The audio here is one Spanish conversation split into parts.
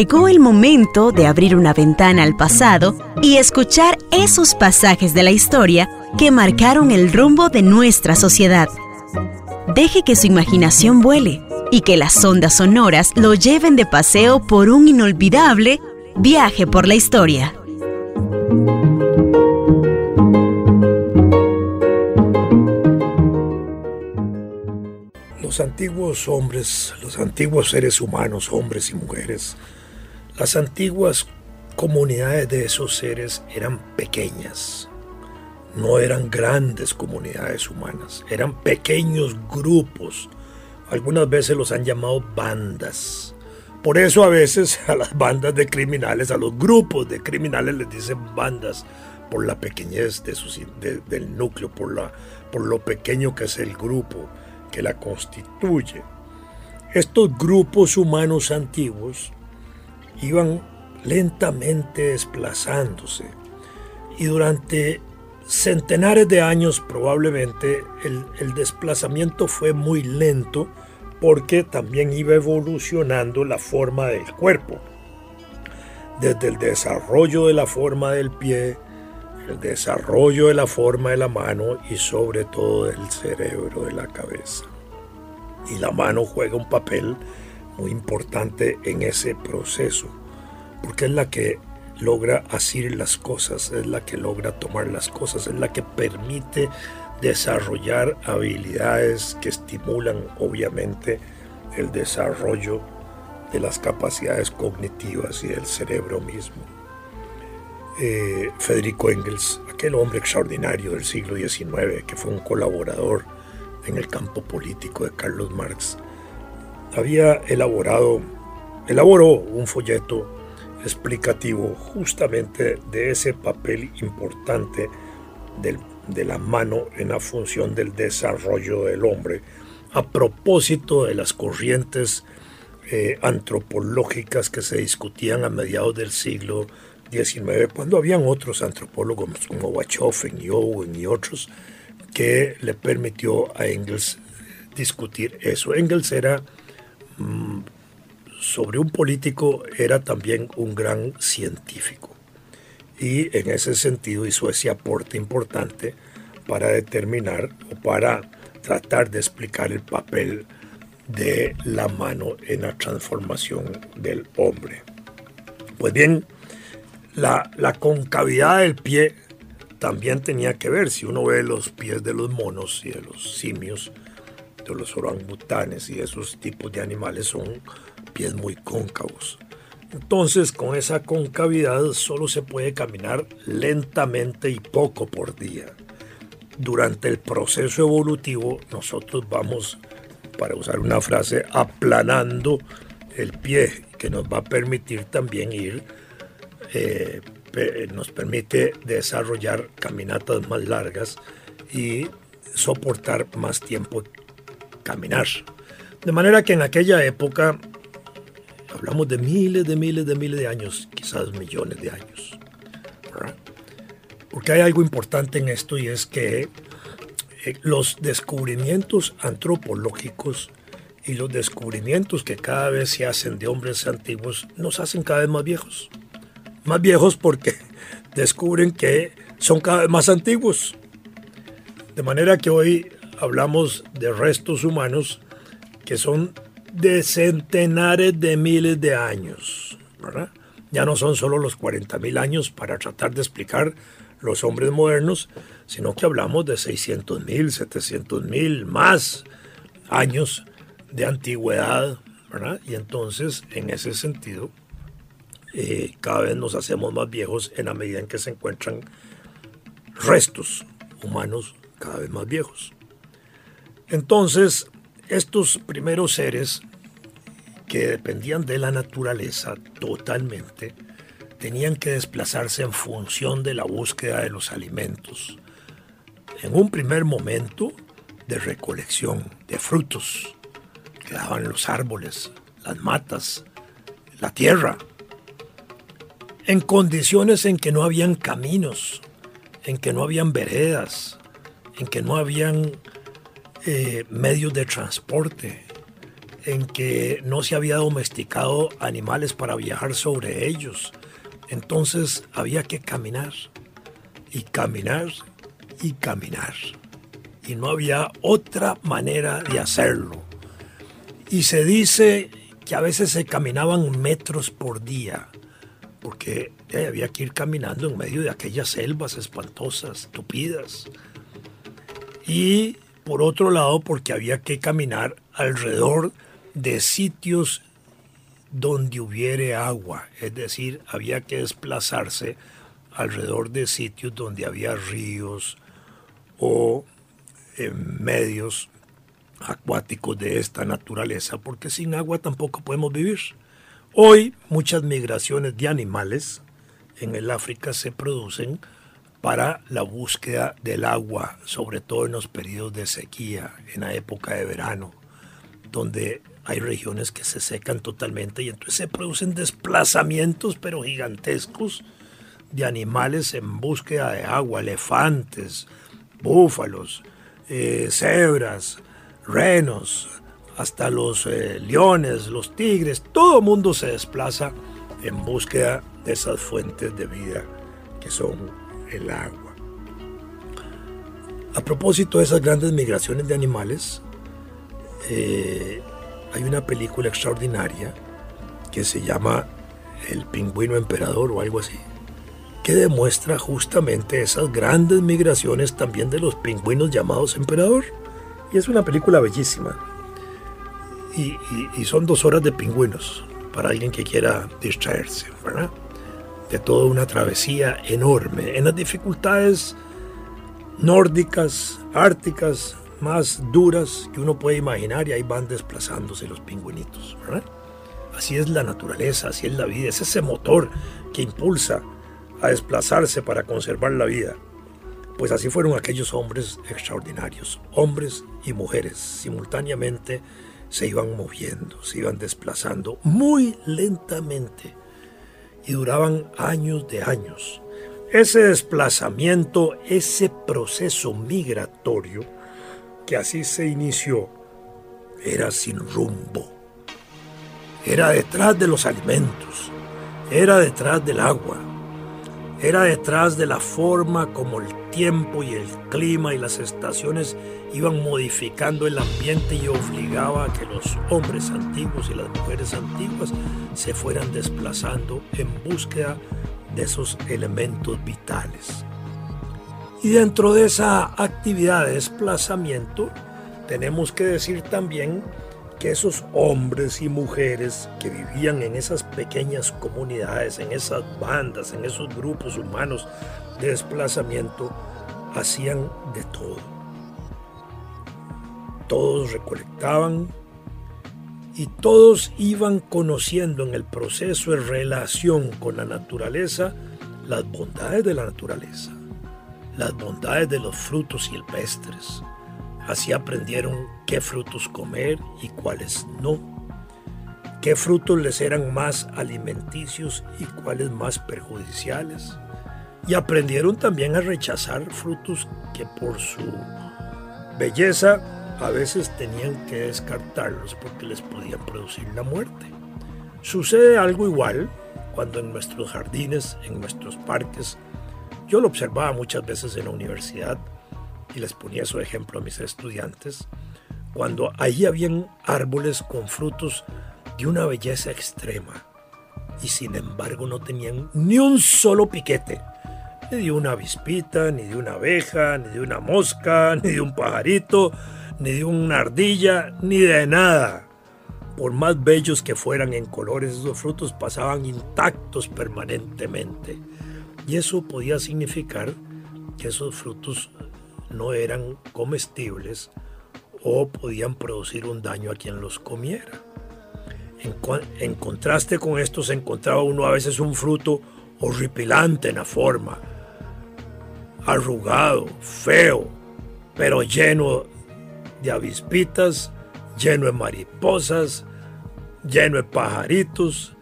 llegó el momento de abrir una ventana al pasado y escuchar esos pasajes de la historia que marcaron el rumbo de nuestra sociedad. Deje que su imaginación vuele y que las ondas sonoras lo lleven de paseo por un inolvidable viaje por la historia. Los antiguos hombres, los antiguos seres humanos, hombres y mujeres, las antiguas comunidades de esos seres eran pequeñas, no eran grandes comunidades humanas, eran pequeños grupos. Algunas veces los han llamado bandas. Por eso a veces a las bandas de criminales, a los grupos de criminales les dicen bandas por la pequeñez de del núcleo, por, la, por lo pequeño que es el grupo que la constituye. Estos grupos humanos antiguos iban lentamente desplazándose y durante centenares de años probablemente el, desplazamiento fue muy lento porque también iba evolucionando la forma del cuerpo, desde el desarrollo de la forma del pie, el desarrollo de la forma de la mano y sobre todo del cerebro de la cabeza. Y la mano juega un papel importante en ese proceso, porque es la que logra asir las cosas, es la que logra tomar las cosas, es la que permite desarrollar habilidades que estimulan obviamente el desarrollo de las capacidades cognitivas y del cerebro mismo. Eh, Federico Engels, aquel hombre extraordinario del siglo XIX que fue un colaborador en el campo político de Carlos Marx, había elaborado, elaboró un folleto explicativo justamente de ese papel importante de la mano en la función del desarrollo del hombre, a propósito de las corrientes eh, antropológicas que se discutían a mediados del siglo XIX, cuando habían otros antropólogos como Wachofen y Owen y otros, que le permitió a Engels discutir eso. Engels era sobre un político era también un gran científico y en ese sentido hizo ese aporte importante para determinar o para tratar de explicar el papel de la mano en la transformación del hombre. Pues bien, la, la, concavidad del pie también tenía que ver, si uno ve los pies de los monos y de los simios, los orangutanes y esos tipos de animales son pies muy cóncavos. Entonces, con esa concavidad solo se puede caminar lentamente y poco por día. Durante el proceso evolutivo, nosotros vamos, para usar una frase, aplanando el pie, que nos va a permitir también ir, eh, nos permite desarrollar caminatas más largas y soportar más tiempo caminar. De manera que en aquella época, hablamos de miles de miles de miles de años, quizás millones de años. Porque hay algo importante en esto y es que eh, los descubrimientos antropológicos y los descubrimientos que cada vez se hacen de hombres antiguos nos hacen cada vez más viejos. Más viejos porque descubren que son cada vez más antiguos. De manera que hoy hablamos de restos humanos que son de centenares de miles de años. Ya no son solo los 40.000 años para tratar de explicar los hombres modernos, sino que hablamos de 600.000, 700.000 más años de antigüedad. Y entonces, en ese sentido, eh, cada vez nos hacemos más viejos en la medida en que se encuentran restos humanos cada vez más viejos. Entonces, estos primeros seres que dependían de la naturaleza totalmente, tenían que desplazarse en función de la búsqueda de los alimentos. En un primer momento de recolección de frutos que daban los árboles, las matas, la tierra, en condiciones en que no habían caminos, en que no habían veredas, en que no habían eh, medios de transporte, en que no se había domesticado animales para viajar sobre ellos. Entonces había que caminar y caminar y caminar. Y no había otra manera de hacerlo. Y se dice que a veces se caminaban metros por día, porque había que ir caminando en medio de aquellas selvas espantosas, tupidas. Y por otro lado, porque había que caminar alrededor de sitios donde hubiere agua, es decir, había que desplazarse alrededor de sitios donde había ríos o eh, medios acuáticos de esta naturaleza, porque sin agua tampoco podemos vivir. Hoy muchas migraciones de animales en el África se producen para la búsqueda del agua, sobre todo en los periodos de sequía, en la época de verano, donde hay regiones que se secan totalmente y entonces se producen desplazamientos pero gigantescos de animales en búsqueda de agua, elefantes, búfalos, eh, cebras, renos, hasta los eh, leones, los tigres, todo mundo se desplaza en búsqueda de esas fuentes de vida que son el agua. A propósito de esas grandes migraciones de animales, eh, hay una película extraordinaria que se llama El pingüino emperador o algo así, que demuestra justamente esas grandes migraciones también de los pingüinos llamados emperador. Y es una película bellísima. Y, son dos horas de pingüinos para alguien que quiera distraerse, ¿verdad? De toda una travesía enorme, en las dificultades nórdicas, árticas, más duras que uno puede imaginar y ahí van desplazándose los pingüinitos. Así es la naturaleza, así es la vida, es ese motor que impulsa a desplazarse para conservar la vida. Pues así fueron aquellos hombres extraordinarios, hombres y mujeres, simultáneamente se iban moviendo, se iban desplazando muy lentamente y duraban años de años. Ese desplazamiento, ese proceso migratorio, que así se inició era sin rumbo. Era detrás de los alimentos, era detrás del agua, era detrás de la forma como el tiempo y el clima y las estaciones iban modificando el ambiente y obligaba a que los hombres antiguos y las mujeres antiguas se fueran desplazando en búsqueda de esos elementos vitales. Y dentro de esa actividad de desplazamiento, tenemos que decir también que esos hombres y mujeres que vivían en esas pequeñas comunidades, en esas bandas, en esos grupos humanos de desplazamiento, hacían de todo. Todos recolectaban y todos iban conociendo en el proceso de relación con la naturaleza las bondades de la naturaleza las bondades de los frutos silvestres. Así aprendieron qué frutos comer y cuáles no, qué frutos les eran más alimenticios y cuáles más perjudiciales. Y aprendieron también a rechazar frutos que por su belleza a veces tenían que descartarlos porque les podían producir la muerte. Sucede algo igual cuando en nuestros jardines, en nuestros parques, yo lo observaba muchas veces en la universidad y les ponía su ejemplo a mis estudiantes, cuando ahí habían árboles con frutos de una belleza extrema y sin embargo no tenían ni un solo piquete, ni de una avispita, ni de una abeja, ni de una mosca, ni de un pajarito, ni de una ardilla, ni de nada. Por más bellos que fueran en colores, esos frutos pasaban intactos permanentemente. Y eso podía significar que esos frutos no eran comestibles o podían producir un daño a quien los comiera. En, contraste con esto se encontraba uno a veces un fruto horripilante en la forma, arrugado, feo, pero lleno de avispitas, lleno de mariposas, lleno de pajaritos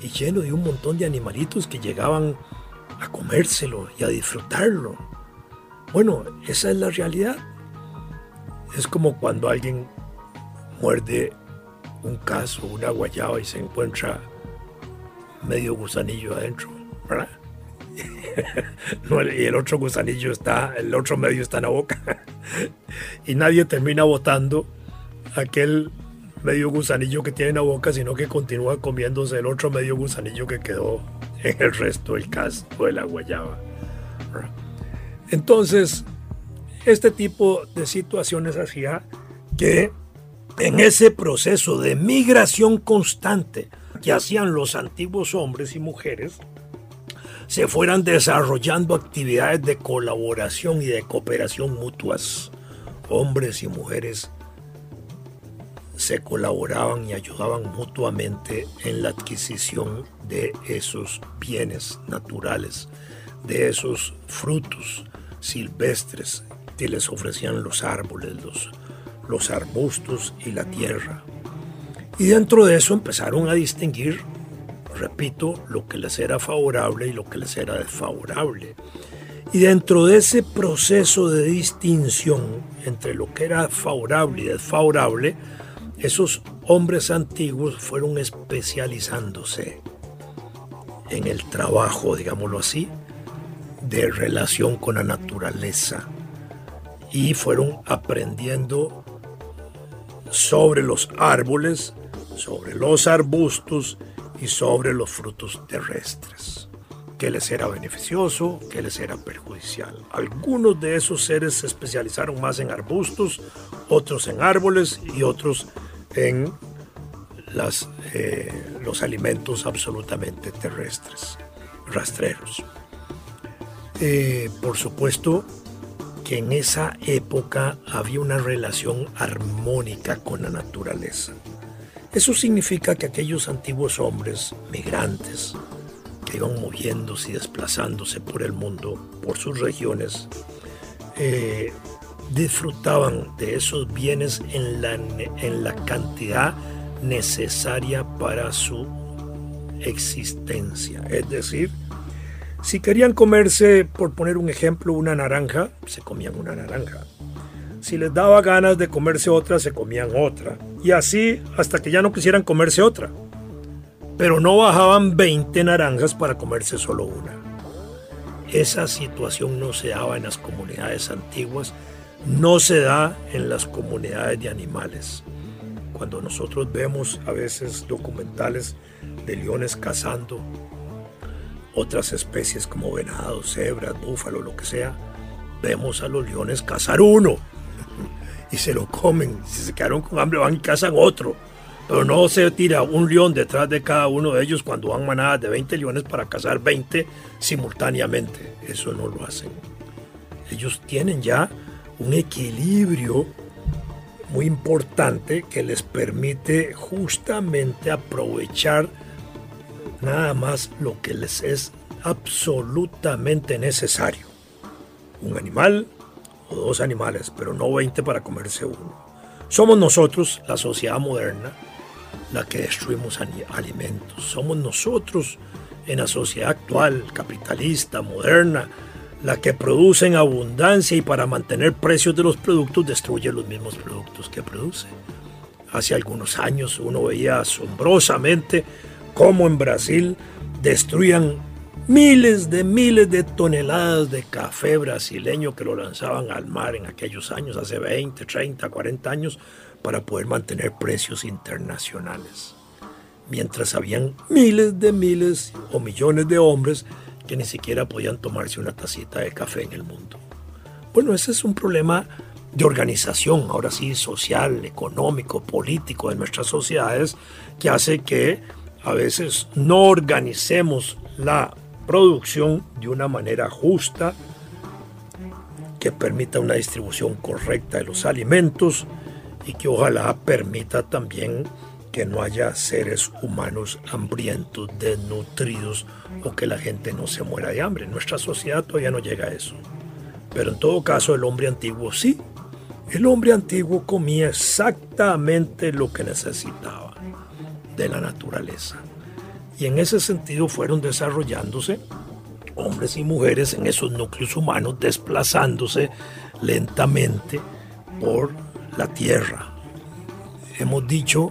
y lleno de un montón de animalitos que llegaban a comérselo y a disfrutarlo. Bueno, esa es la realidad. Es como cuando alguien muerde un caso, una guayaba y se encuentra medio gusanillo adentro. y el otro gusanillo está, el otro medio está en la boca. y nadie termina botando aquel medio gusanillo que tiene en la boca, sino que continúa comiéndose el otro medio gusanillo que quedó en el resto del caso de la guayaba. Entonces, este tipo de situaciones hacía que en ese proceso de migración constante que hacían los antiguos hombres y mujeres, se fueran desarrollando actividades de colaboración y de cooperación mutuas. Hombres y mujeres se colaboraban y ayudaban mutuamente en la adquisición de esos bienes naturales, de esos frutos silvestres que les ofrecían los árboles, los, los arbustos y la tierra. Y dentro de eso empezaron a distinguir, repito, lo que les era favorable y lo que les era desfavorable. Y dentro de ese proceso de distinción entre lo que era favorable y desfavorable, esos hombres antiguos fueron especializándose en el trabajo, digámoslo así, de relación con la naturaleza y fueron aprendiendo sobre los árboles, sobre los arbustos y sobre los frutos terrestres. ¿Qué les era beneficioso? ¿Qué les era perjudicial? Algunos de esos seres se especializaron más en arbustos, otros en árboles y otros en las, eh, los alimentos absolutamente terrestres, rastreros. Eh, por supuesto, en esa época había una relación armónica con la naturaleza. Eso significa que aquellos antiguos hombres migrantes que iban moviéndose y desplazándose por el mundo, por sus regiones, eh, disfrutaban de esos bienes en la, en la cantidad necesaria para su existencia. Es decir, si querían comerse, por poner un ejemplo, una naranja, se comían una naranja. Si les daba ganas de comerse otra, se comían otra. Y así hasta que ya no quisieran comerse otra. Pero no bajaban 20 naranjas para comerse solo una. Esa situación no se daba en las comunidades antiguas, no se da en las comunidades de animales. Cuando nosotros vemos a veces documentales de leones cazando otras especies como venados, cebras, búfalos, lo que sea, vemos a los leones cazar uno y se lo comen. Si se quedaron con hambre van y cazan otro. Pero no se tira un león detrás de cada uno de ellos cuando van manadas de 20 leones para cazar 20 simultáneamente. Eso no lo hacen. Ellos tienen ya un equilibrio muy importante que les permite justamente aprovechar nada más lo que les es absolutamente necesario. Un animal dos animales, pero no 20 para comerse uno. Somos nosotros, la sociedad moderna, la que destruimos alimentos. Somos nosotros en la sociedad actual, capitalista, moderna, la que produce en abundancia y para mantener precios de los productos destruye los mismos productos que produce. Hace algunos años uno veía asombrosamente como en Brasil destruían miles de miles de toneladas de café brasileño que lo lanzaban al mar en aquellos años, hace 20, 30, 40 años, para poder mantener precios internacionales. Mientras habían miles de miles o millones de hombres que ni siquiera podían tomarse una tacita de café en el mundo. Bueno, ese es un problema de organización, ahora sí, social, económico, político de nuestras sociedades, que hace que a veces no organicemos la producción de una manera justa que permita una distribución correcta de los alimentos y que ojalá permita también que no haya seres humanos hambrientos, desnutridos o que la gente no se muera de hambre. Nuestra sociedad todavía no llega a eso. Pero en todo caso el hombre antiguo sí. El hombre antiguo comía exactamente lo que necesitaba de la naturaleza. Y en ese sentido fueron desarrollándose hombres y mujeres en esos núcleos humanos desplazándose lentamente por la tierra. Hemos dicho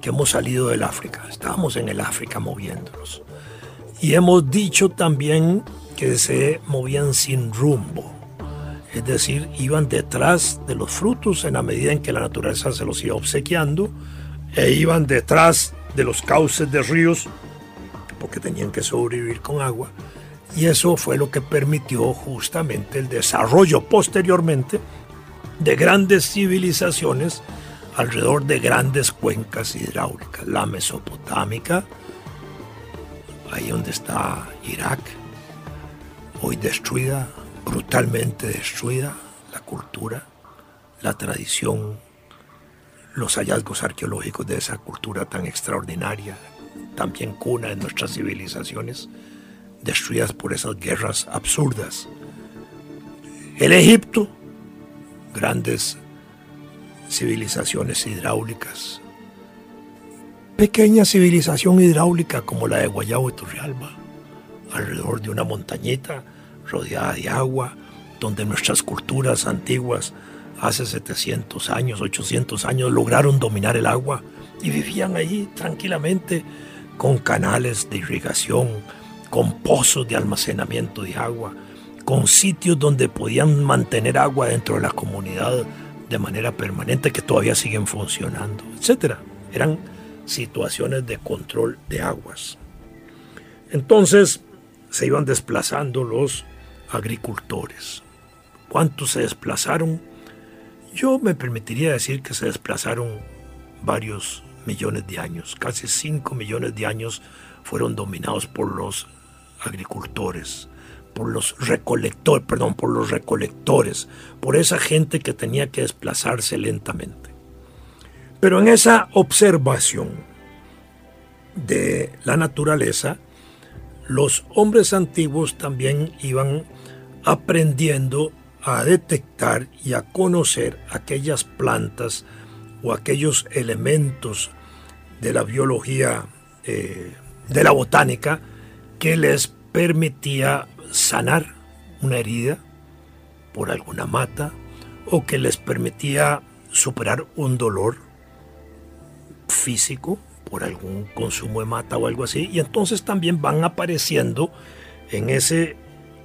que hemos salido del África. Estábamos en el África moviéndonos. Y hemos dicho también que se movían sin rumbo. Es decir, iban detrás de los frutos en la medida en que la naturaleza se los iba obsequiando e iban detrás de los cauces de ríos porque tenían que sobrevivir con agua. Y eso fue lo que permitió justamente el desarrollo posteriormente de grandes civilizaciones alrededor de grandes cuencas hidráulicas. La mesopotámica, ahí donde está Irak, hoy destruida, brutalmente destruida, la cultura, la tradición, los hallazgos arqueológicos de esa cultura tan extraordinaria, también cuna de nuestras civilizaciones, destruidas por esas guerras absurdas. El Egipto, grandes civilizaciones hidráulicas. Pequeña civilización hidráulica como la de Guayabo y Turrialba, alrededor de una montañita rodeada de agua, donde nuestras culturas antiguas hace 700 años, 800 años lograron dominar el agua y vivían allí tranquilamente con canales de irrigación, con pozos de almacenamiento de agua, con sitios donde podían mantener agua dentro de la comunidad de manera permanente que todavía siguen funcionando, etc. Eran situaciones de control de aguas. Entonces se iban desplazando los agricultores. ¿Cuántos se desplazaron? Yo me permitiría decir que se desplazaron varios millones de años, casi 5 millones de años fueron dominados por los agricultores por los recolectores, perdón, por los recolectores, por esa gente que tenía que desplazarse lentamente. Pero en esa observación de la naturaleza, los hombres antiguos también iban aprendiendo a detectar y a conocer aquellas plantas o aquellos elementos de la biología, eh, de la botánica, que les permitía sanar una herida por alguna mata o que les permitía superar un dolor físico por algún consumo de mata o algo así. Y entonces también van apareciendo en ese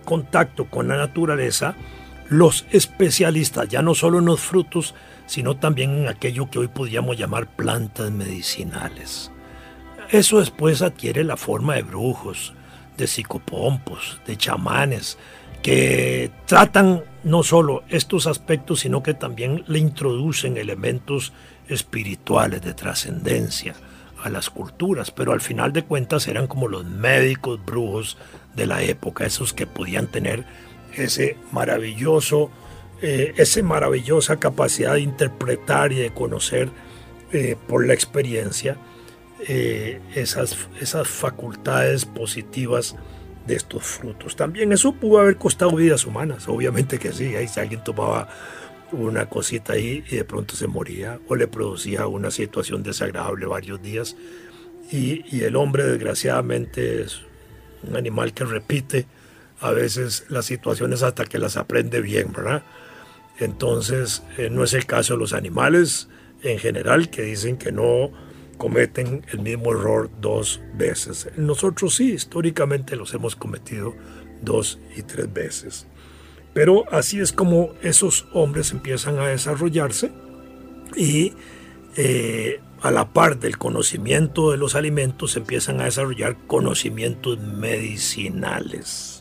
contacto con la naturaleza los especialistas, ya no solo en los frutos, sino también en aquello que hoy podríamos llamar plantas medicinales. Eso después adquiere la forma de brujos, de psicopompos, de chamanes, que tratan no solo estos aspectos, sino que también le introducen elementos espirituales de trascendencia a las culturas, pero al final de cuentas eran como los médicos brujos de la época, esos que podían tener ese maravilloso, eh, esa maravillosa capacidad de interpretar y de conocer eh, por la experiencia eh, esas, esas facultades positivas de estos frutos. También eso pudo haber costado vidas humanas, obviamente que sí, ahí si alguien tomaba una cosita ahí y de pronto se moría o le producía una situación desagradable varios días. Y, y, el hombre desgraciadamente es un animal que repite a veces las situaciones hasta que las aprende bien, ¿verdad? Entonces eh, no es el caso de los animales en general que dicen que no cometen el mismo error dos veces. Nosotros sí, históricamente los hemos cometido dos y tres veces. Pero así es como esos hombres empiezan a desarrollarse y eh, a la par del conocimiento de los alimentos empiezan a desarrollar conocimientos medicinales.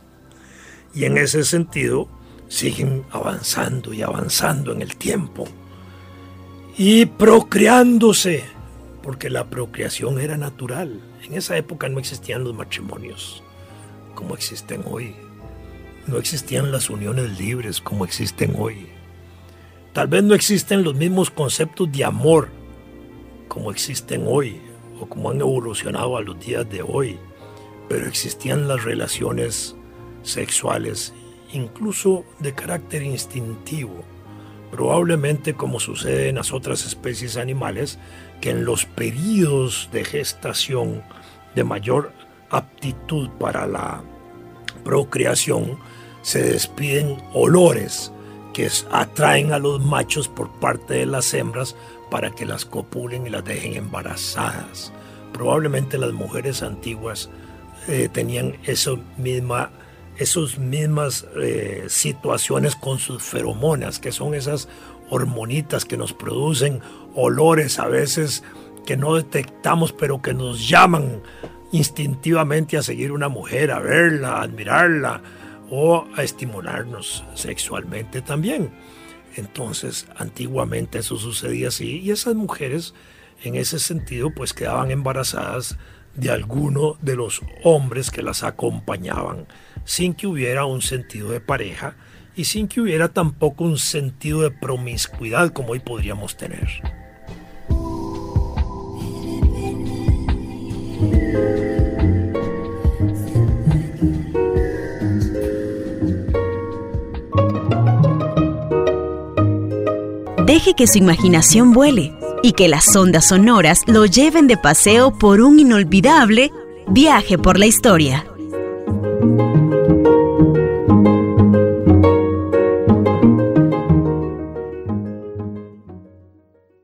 Y en ese sentido siguen avanzando y avanzando en el tiempo y procreándose porque la procreación era natural. En esa época no existían los matrimonios como existen hoy. No existían las uniones libres como existen hoy. Tal vez no existen los mismos conceptos de amor como existen hoy o como han evolucionado a los días de hoy, pero existían las relaciones sexuales, incluso de carácter instintivo, probablemente como sucede en las otras especies animales, que en los periodos de gestación de mayor aptitud para la procreación se despiden olores que atraen a los machos por parte de las hembras para que las copulen y las dejen embarazadas. Probablemente las mujeres antiguas eh, tenían eso misma, esas mismas eh, situaciones con sus feromonas, que son esas hormonitas que nos producen olores a veces que no detectamos, pero que nos llaman instintivamente a seguir una mujer, a verla, a admirarla o a estimularnos sexualmente también. Entonces, antiguamente eso sucedía así y esas mujeres en ese sentido pues quedaban embarazadas de alguno de los hombres que las acompañaban, sin que hubiera un sentido de pareja y sin que hubiera tampoco un sentido de promiscuidad como hoy podríamos tener. Deje que su imaginación vuele y que las ondas sonoras lo lleven de paseo por un inolvidable viaje por la historia.